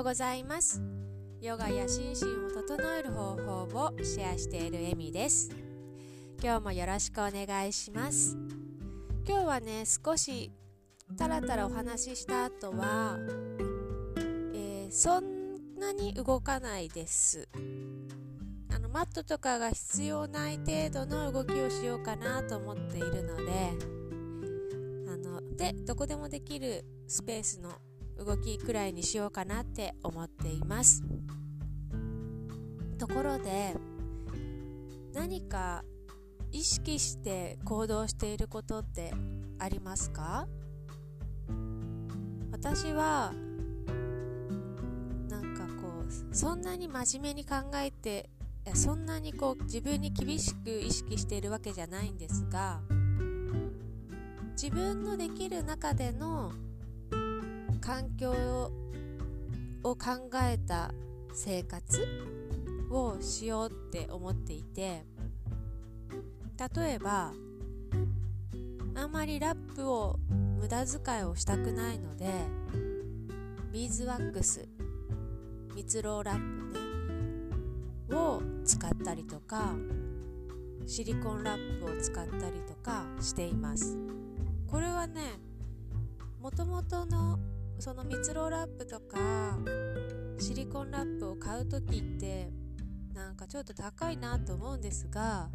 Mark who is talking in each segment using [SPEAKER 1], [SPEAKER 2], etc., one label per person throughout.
[SPEAKER 1] ようございます。ヨガや心身を整える方法をシェアしているエミです。今日もよろしくお願いします。今日はね少しタラタラお話しした後は、えー、そんなに動かないです。あのマットとかが必要ない程度の動きをしようかなと思っているのであのでどこでもできるスペースの動きくらいにしようかなって思っています。ところで何か意識して行動していることってありますか？私はなんかこうそんなに真面目に考えてそんなにこう自分に厳しく意識しているわけじゃないんですが自分のできる中での環境を考えた生活をしようって思っていて例えばあんまりラップを無駄遣いをしたくないのでビーズワックス蜜ろうラップねを使ったりとかシリコンラップを使ったりとかしています。これはねもともとのその蜜ろラップとかシリコンラップを買う時ってなんかちょっと高いなと思うんですが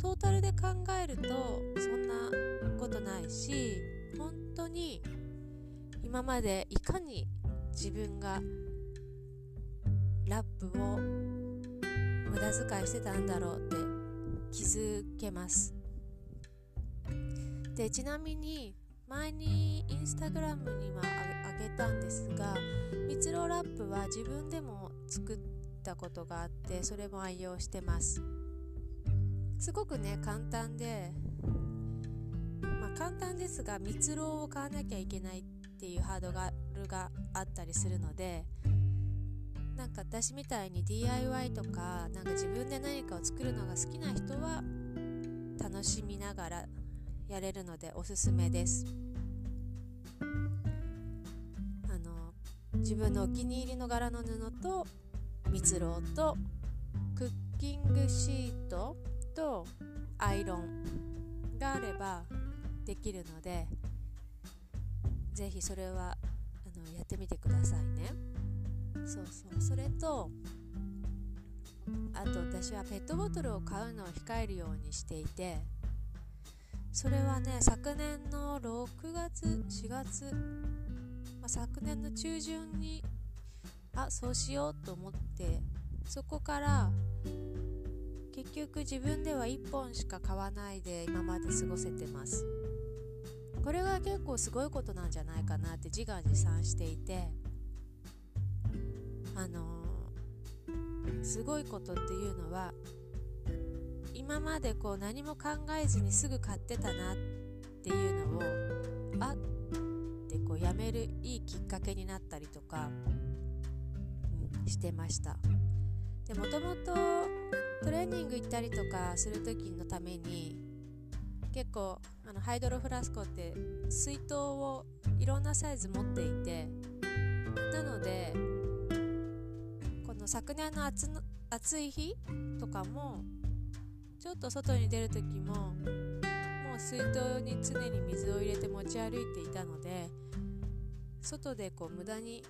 [SPEAKER 1] トータルで考えるとそんなことないし本当に今までいかに自分がラップを無駄遣いしてたんだろうって気づけます。でちなみに前にインスタグラムにはあげたんですが蜜ろラップは自分でも作ったことがあってそれも愛用してます。すごくね簡単でまあ簡単ですが蜜ろを買わなきゃいけないっていうハードルがあったりするのでなんか私みたいに DIY とかなんか自分で何かを作るのが好きな人は楽しみながらやれるのでおすすめです。自分のお気に入りの柄の布と蜜ろうとクッキングシートとアイロンがあればできるのでぜひそれはあのやってみてくださいね。そうそう。それとあと私はペットボトルを買うのを控えるようにしていてそれはね昨年の6月4月、まあ、昨年の中旬にあそうしようと思ってそこから結局自分では1本しか買わないで今まで過ごせてます。これは結構すごいことなんじゃないかなって自画自賛していてあのー、すごいことっていうのは今までこう何も考えずにすぐ買ってたなっていうのをあっやめるいいきっかけになったりとか、うん、してました。でもともとトレーニング行ったりとかする時のために結構あのハイドロフラスコって水筒をいろんなサイズ持っていてなのでこの昨年の暑の暑い日とかもちょっと外に出る時ももう水筒に常に水を入れて持ち歩いていたので外でこう無駄に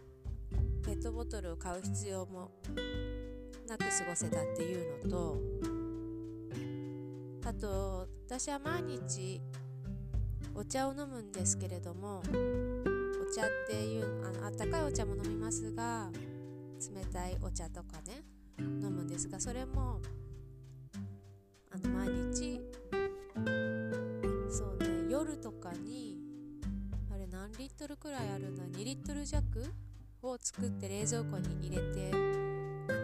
[SPEAKER 1] ペットボトルを買う必要もなく過ごせたっていうのとあと私は毎日お茶を飲むんですけれどもお茶っていうあのあったかいお茶も飲みますが冷たいお茶とかね飲むんですがそれもあの毎日そうね夜とかに何リットルくらいあるんだ2リットル弱を作って冷蔵庫に入れて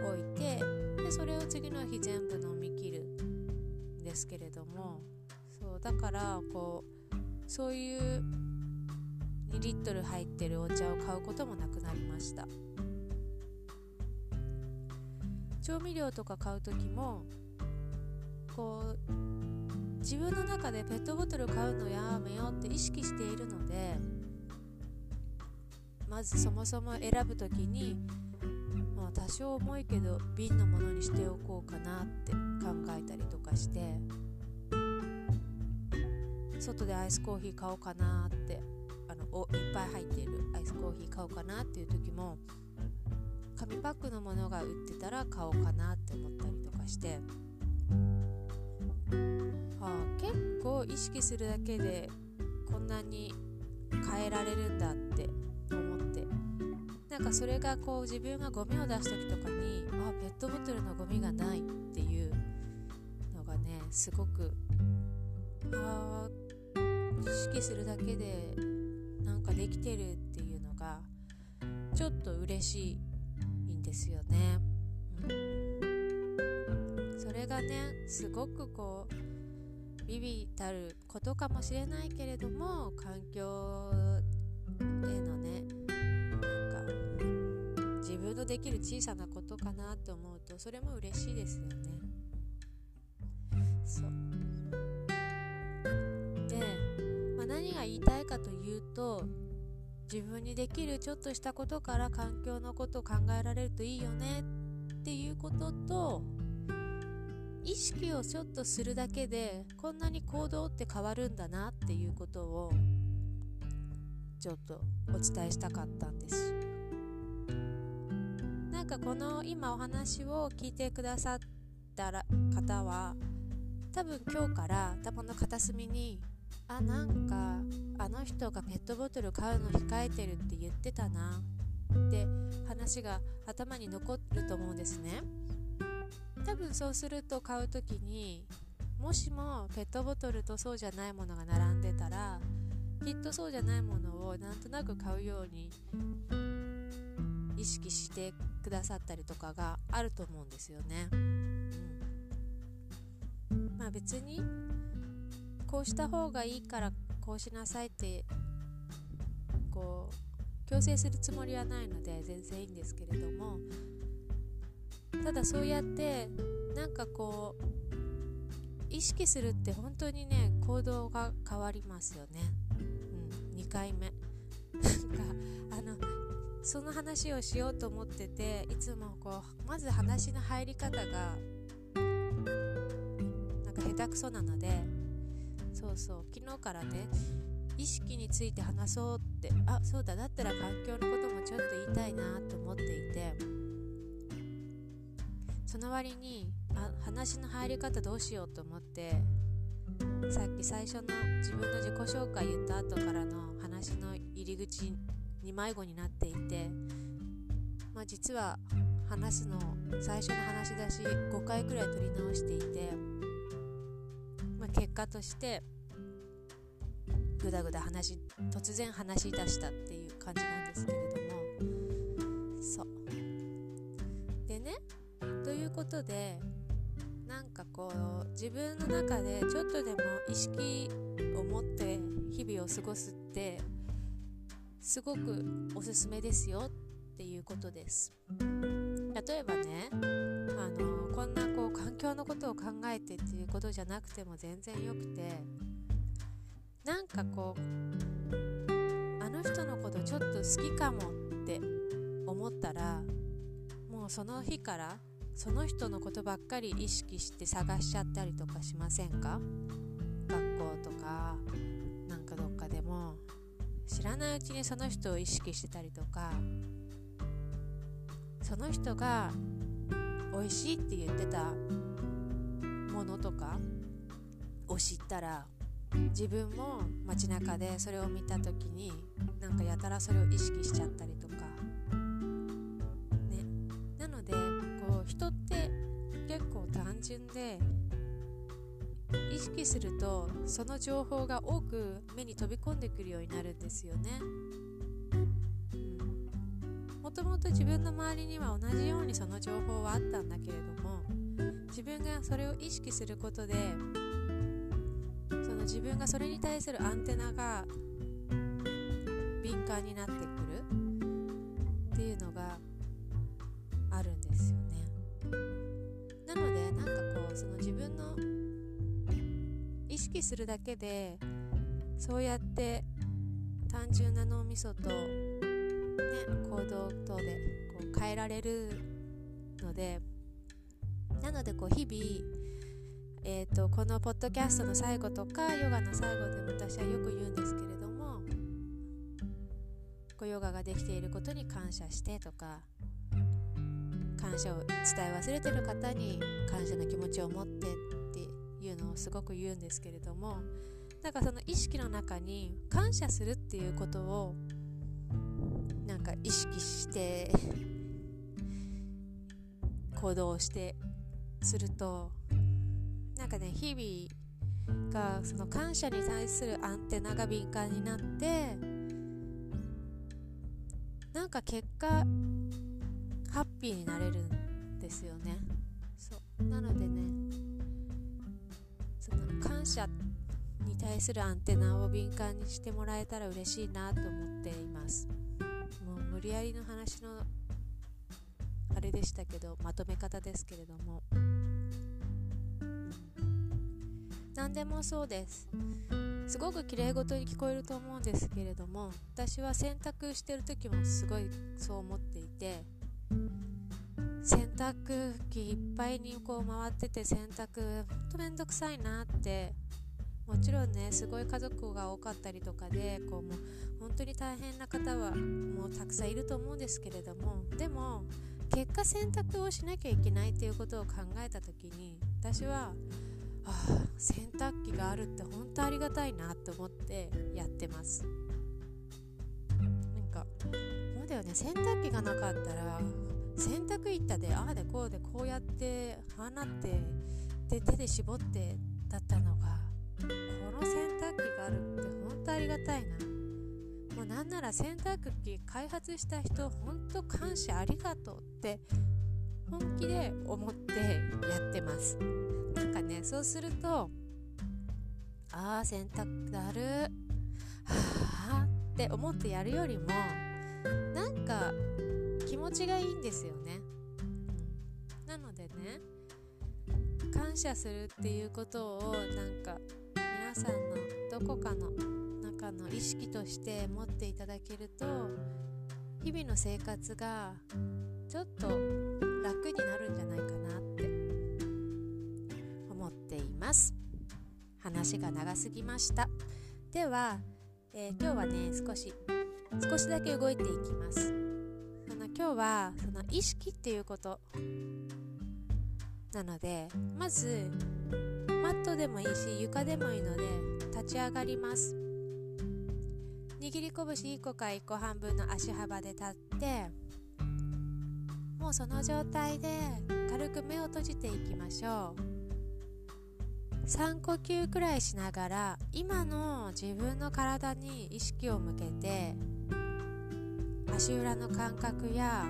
[SPEAKER 1] おいてでそれを次の日全部飲みきるんですけれども。そうだからこうそういう2リットル入ってるお茶を買うこともなくなりました。調味料とか買う時もこう自分の中でペットボトル買うのやめようって意識しているのでまずそもそも選ぶ時に、まあ、多少重いけど瓶のものにしておこうかなって考えたりとかして外でアイスコーヒー買おうかなってあのおいっぱい入っているアイスコーヒー買おうかなっていう時も紙パックのものが売ってたら買おうかなって思ったりとかして、はあ、結構意識するだけでこんなに変えられるんだって思ってなんかそれがこう自分がゴミを出す時とかにあペットボトルのゴミがないっていうのがねすごくあ意識するだけでなんかできてるっていうのがちょっと嬉しいんですよね。うん、それがねすごくこうビビたることかもしれないけれども環境へのね分のできる小さなことかなって思うとそれも嬉しいですよね。そうで、まあ、何が言いたいかというと自分にできるちょっとしたことから環境のことを考えられるといいよねっていうことと意識をちょっとするだけでこんなに行動って変わるんだなっていうことをちょっとお伝えしたかったんですかこの今お話を聞いてくださったら方は多分今日から頭の片隅にあなんかあの人がペットボトル買うの控えてるって言ってたなって話が頭に残ると思うんですね。多分そうすると買う時にもしもペットボトルとそうじゃないものが並んでたらきっとそうじゃないものをなんとなく買うように意識してくださったりとかがあると思うんですよね。うん、まあ別にこうした方がいいからこうしなさいってこう強制するつもりはないので全然いいんですけれども。ただそうやってなんかこう意識するって本当にね行動が変わりますよね、うん、2回目。なんかその話をしようと思ってていつもこうまず話の入り方がなんか下手くそなのでそうそう昨日からね意識について話そうってあそうだだったら環境のこともちょっと言いたいなと思っていてその割にあ話の入り方どうしようと思ってさっき最初の自分の自己紹介言った後からの話の入り口に迷子になっていて、まあ、実は話すの最初の話だし5回くらい取り直していて、まあ、結果としてぐだぐだ話突然話し出したっていう感じなんですけれども。そう。でねということでなんかこう自分の中でちょっとでも意識を持って日々を過ごすってすごくおすすめですよっていうことです。例えばねあのこんなこう環境のことを考えてっていうことじゃなくても全然よくてなんかこうあの人のことちょっと好きかもって思ったらもうその日からその人のことばっかり意識して探しちゃったりとかしませんか？知らないうちにその人を意識してたりとかその人が美味しいって言ってたものとかを知ったら自分も街中でそれを見た時になんかやたらそれを意識しちゃったりとか。ね。なのでこう人って結構単純で意識するとその情報が多く目に飛び込んでくるようになるんですよね。もともと自分の周りには同じようにその情報はあったんだけれども自分がそれを意識することでその自分がそれに対するアンテナが敏感になってくる識するだけでそうやって単純な脳みそと行動等でこう変えられるのでなのでこう日々えーと、このポッドキャストの最後とかヨガの最後で私はよく言うんですけれどもこうヨガができていることに感謝してとか感謝を伝え忘れてる方に感謝の気持ちを持っていうのをすごく言うんですけれどもなんかその意識の中に感謝するっていうことをなんか意識して行動してするとなんかね日々がその感謝に対するアンテナが敏感になってなんか結果ハッピーになれるんですよね。そう。なのでね感謝に対するアンテナを敏感にしてもらえたら嬉しいなと思っています。もう無理やりの話のあれでしたけどまとめ方ですけれども。何でもそうです。すごく綺麗事に聞こえると思うんですけれども私は洗濯してる時もすごいそう思っていて洗濯機いっぱいにこう回ってて洗濯ほんとめんどくさいなって。もちろんねすごい家族が多かったりとかでこうもう本当に大変な方はもうたくさんいると思うんですけれどもでも結果選択をしなきゃいけないっていうことを考えた時に私はあ洗濯機があるって本当ありがたいなって思ってやってます。なんかそうだよね洗濯機がなかったら洗濯板でああでこうでこうやってああなってで手で絞ってだったのがこの洗濯機があるって本当ありがたいな。もうなんなら洗濯機開発した人本当感謝ありがとうって本気で思ってやってます。なんかねそうするとああ洗濯だるはあって思ってやるよりもなんか気持ちがいいんですよね、うん、なのでね感謝するっていうことをなんか皆さんのどこかの中の意識として持っていただけると日々の生活がちょっと楽になるんじゃないかなって思っています。話が長すぎました。では、えー、今日はね少し少しだけ動いていきます。今日はその意識っていうことなのでまずマットでもいいし床でもいいので立ち上がります。握り拳1個か1個半分の足幅で立ってもうその状態で軽く目を閉じていきましょう。3呼吸くらいしながら今の自分の体に意識を向けて足裏の感覚や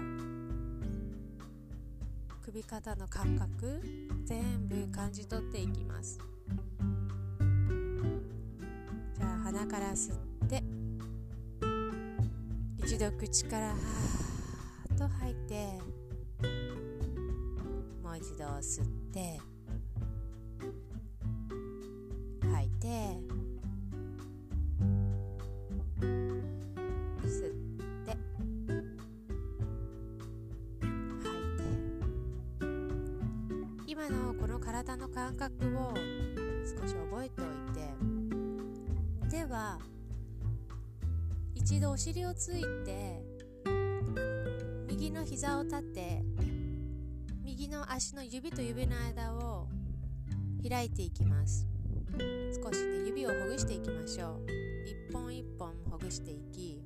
[SPEAKER 1] 首肩の感覚全部感じ取っていきます。じゃあ鼻から吸って一度口からはーっと吐いてもう一度吸って今のこの体の感覚を少し覚えておいて。では一度お尻をついて右の膝を立て右の足の指と指の間を開いていきます。少しね指をほぐしていきましょう。一本一本ほぐしていき。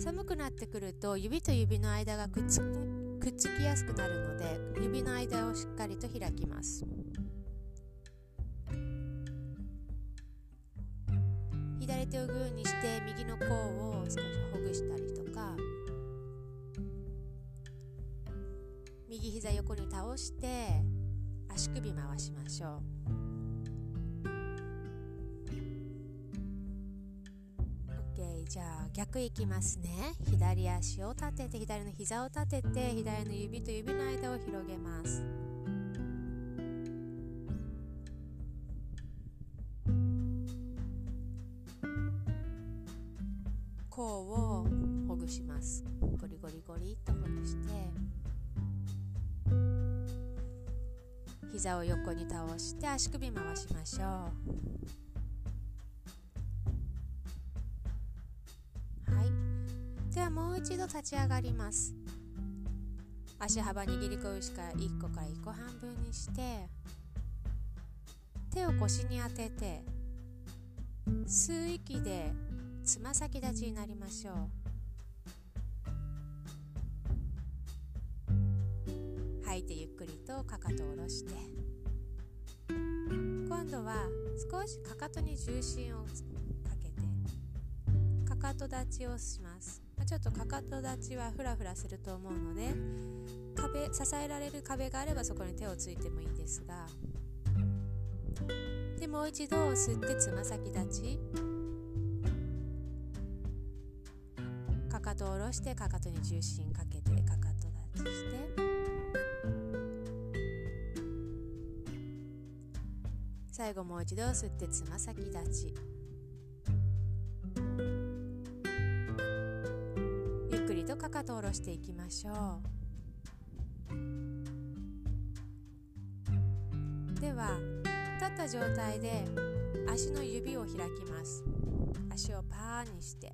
[SPEAKER 1] 寒くなってくると指と指の間がくっつく。くっつきやすくなるので指の間をしっかりと開きます。左手をグーにして右の甲を少しほぐしたりとか右膝横に倒して足首回しましょう。じゃあ逆いきますね。左足を立てて左の膝を立てて左の指と指の間を広げます。甲をほぐします。ゴリゴリゴリっとほぐして膝を横に倒して足首回しましょう。一度立ち上がります。足幅握り拳から1個から1個半分にして手を腰に当てて吸う息でつま先立ちになりましょう。吐いてゆっくりとかかとを下ろして。今度は少しかかとに重心をかけてかかと立ちをします。ちょっとかかと立ちはフラフラすると思うので壁支えられる壁があればそこに手をついてもいいですがでもう一度吸ってつま先立ちかかとを下ろしてかかとに重心かけてかかと立ちして最後もう一度吸ってつま先立ち。かかとを下ろしていきましょう。では立った状態で足の指を開きます。足をパーにして。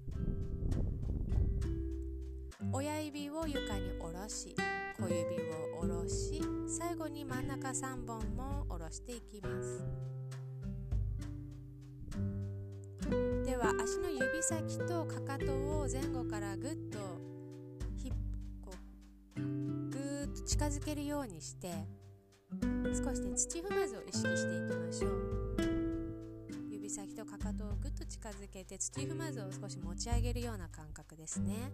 [SPEAKER 1] 親指を床に下ろし小指を下ろし最後に真ん中3本も下ろしていきます。では足の指先とかかとを前後からぐっと近づけるようにして少しね土踏まずを意識していきましょう。指先とかかとをぐっと近づけて土踏まずを少し持ち上げるような感覚ですね。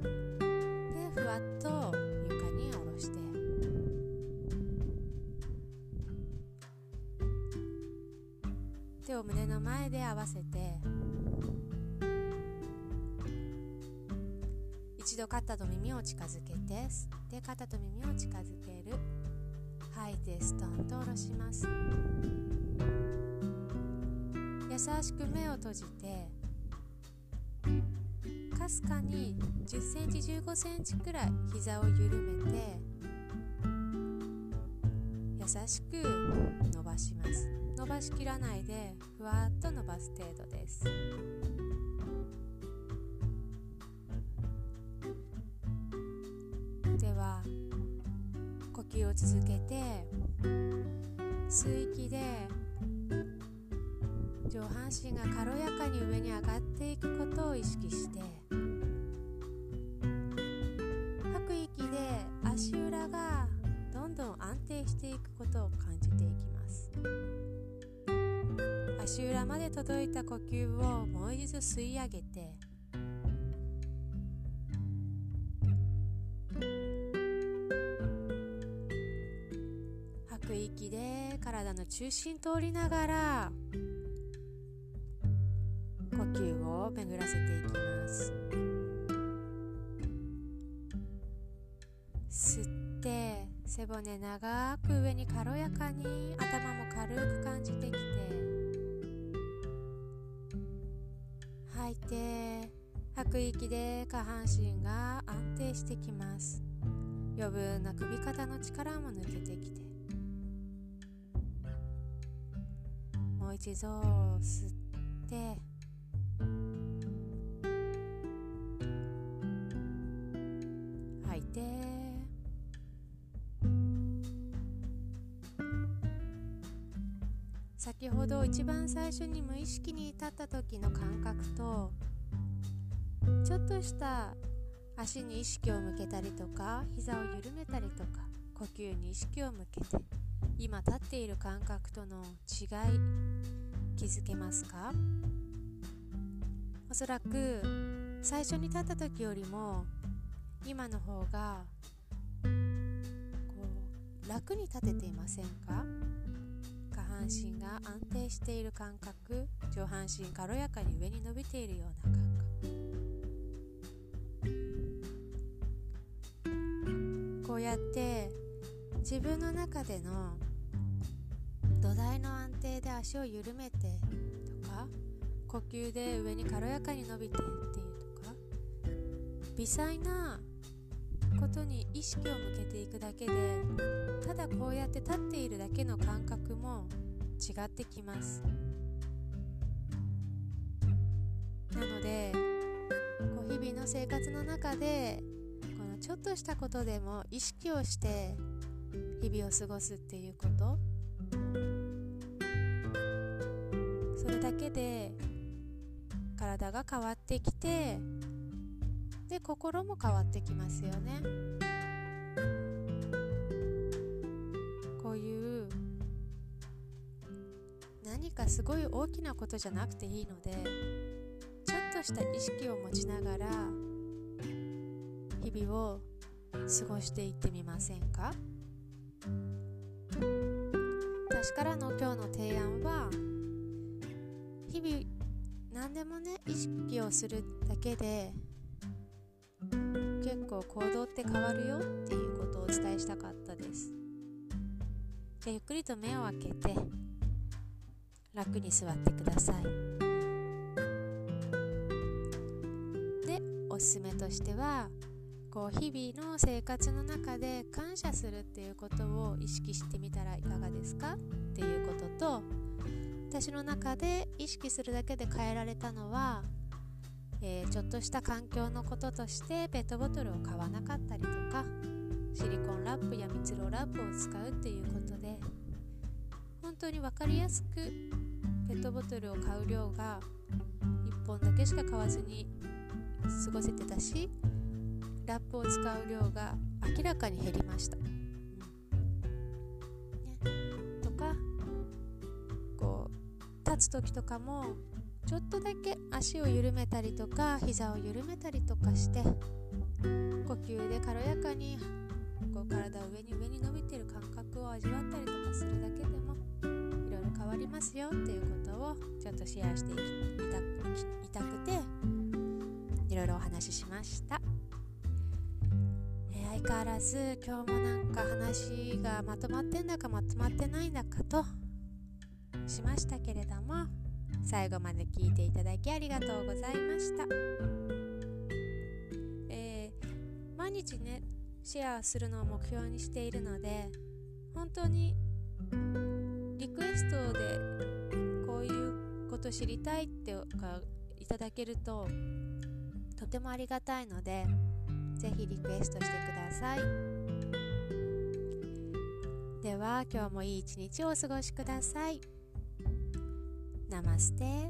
[SPEAKER 1] でふわっと床に下ろして。手を胸の前で合わせて一度肩と耳を近づけてで肩と耳を近づける。吐いてストンと下ろします。優しく目を閉じてかすかに1 0センチ1 5センチくらい膝を緩めて優しく伸ばします。伸ばしきらないでふわっと伸ばす程度です。吸を続けて吸う息で上半身が軽やかに上に上がっていくことを意識して吐く息で足裏がどんどん安定していくことを感じていきます。足裏まで届いた呼吸をもう一度吸い上げて中心通りながら呼吸を巡らせていきます。吸って背骨長く上に軽やかに頭も軽く感じてきて吐いて吐く息で下半身が安定してきます。余分な首肩の力も抜けてきて。一度吸って吐いて。先ほど一番最初に無意識に立った時の感覚とちょっとした足に意識を向けたりとか膝を緩めたりとか呼吸に意識を向けて。今立っている感覚との違い気づけますか？おそらく最初に立った時よりも今の方がこう楽に立てていませんか？下半身が安定している感覚上半身軽やかに上に伸びているような感覚。こうやって自分の中での土台の安定で足を緩めてとか呼吸で上に軽やかに伸びてっていうとか微細なことに意識を向けていくだけでただこうやって立っているだけの感覚も違ってきます。なのでこう日々の生活の中でこのちょっとしたことでも意識をして日々を過ごすっていうこと。それだけで体が変わってきてで心も変わってきますよね。こういう何かすごい大きなことじゃなくていいのでちょっとした意識を持ちながら日々を過ごしていってみませんか？私からの今日の提案は日々何でもね意識をするだけで結構行動って変わるよっていうことをお伝えしたかったです。じゃゆっくりと目を開けて楽に座ってください。でおすすめとしてはこう日々の生活の中で感謝するっていうことを意識してみたらいかがですか？っていうことと私の中で意識するだけで変えられたのは、えー、ちょっとした環境のこととしてペットボトルを買わなかったりとかシリコンラップや蜜ろラップを使うっていうことで本当に分かりやすくペットボトルを買う量が1本だけしか買わずに過ごせてたしラップを使う量が明らかに減りました。とかこう立つ時とかもちょっとだけ足を緩めたりとか膝を緩めたりとかして呼吸で軽やかにこう体を上に上に伸びてる感覚を味わったりとかするだけでもいろいろ変わりますよっていうことをちょっとシェアしていきたくていろいろお話ししました。相変わらず今日もなんか話がまとまってんだかまとまってないんだかとしましたけれども最後まで聞いていただきありがとうございました、えー、毎日ねシェアするのを目標にしているので本当にリクエストでこういうこと知りたいってかいただけるととてもありがたいのでぜひリクエストしてください。では今日もいい一日をお過ごしください。ナマステ。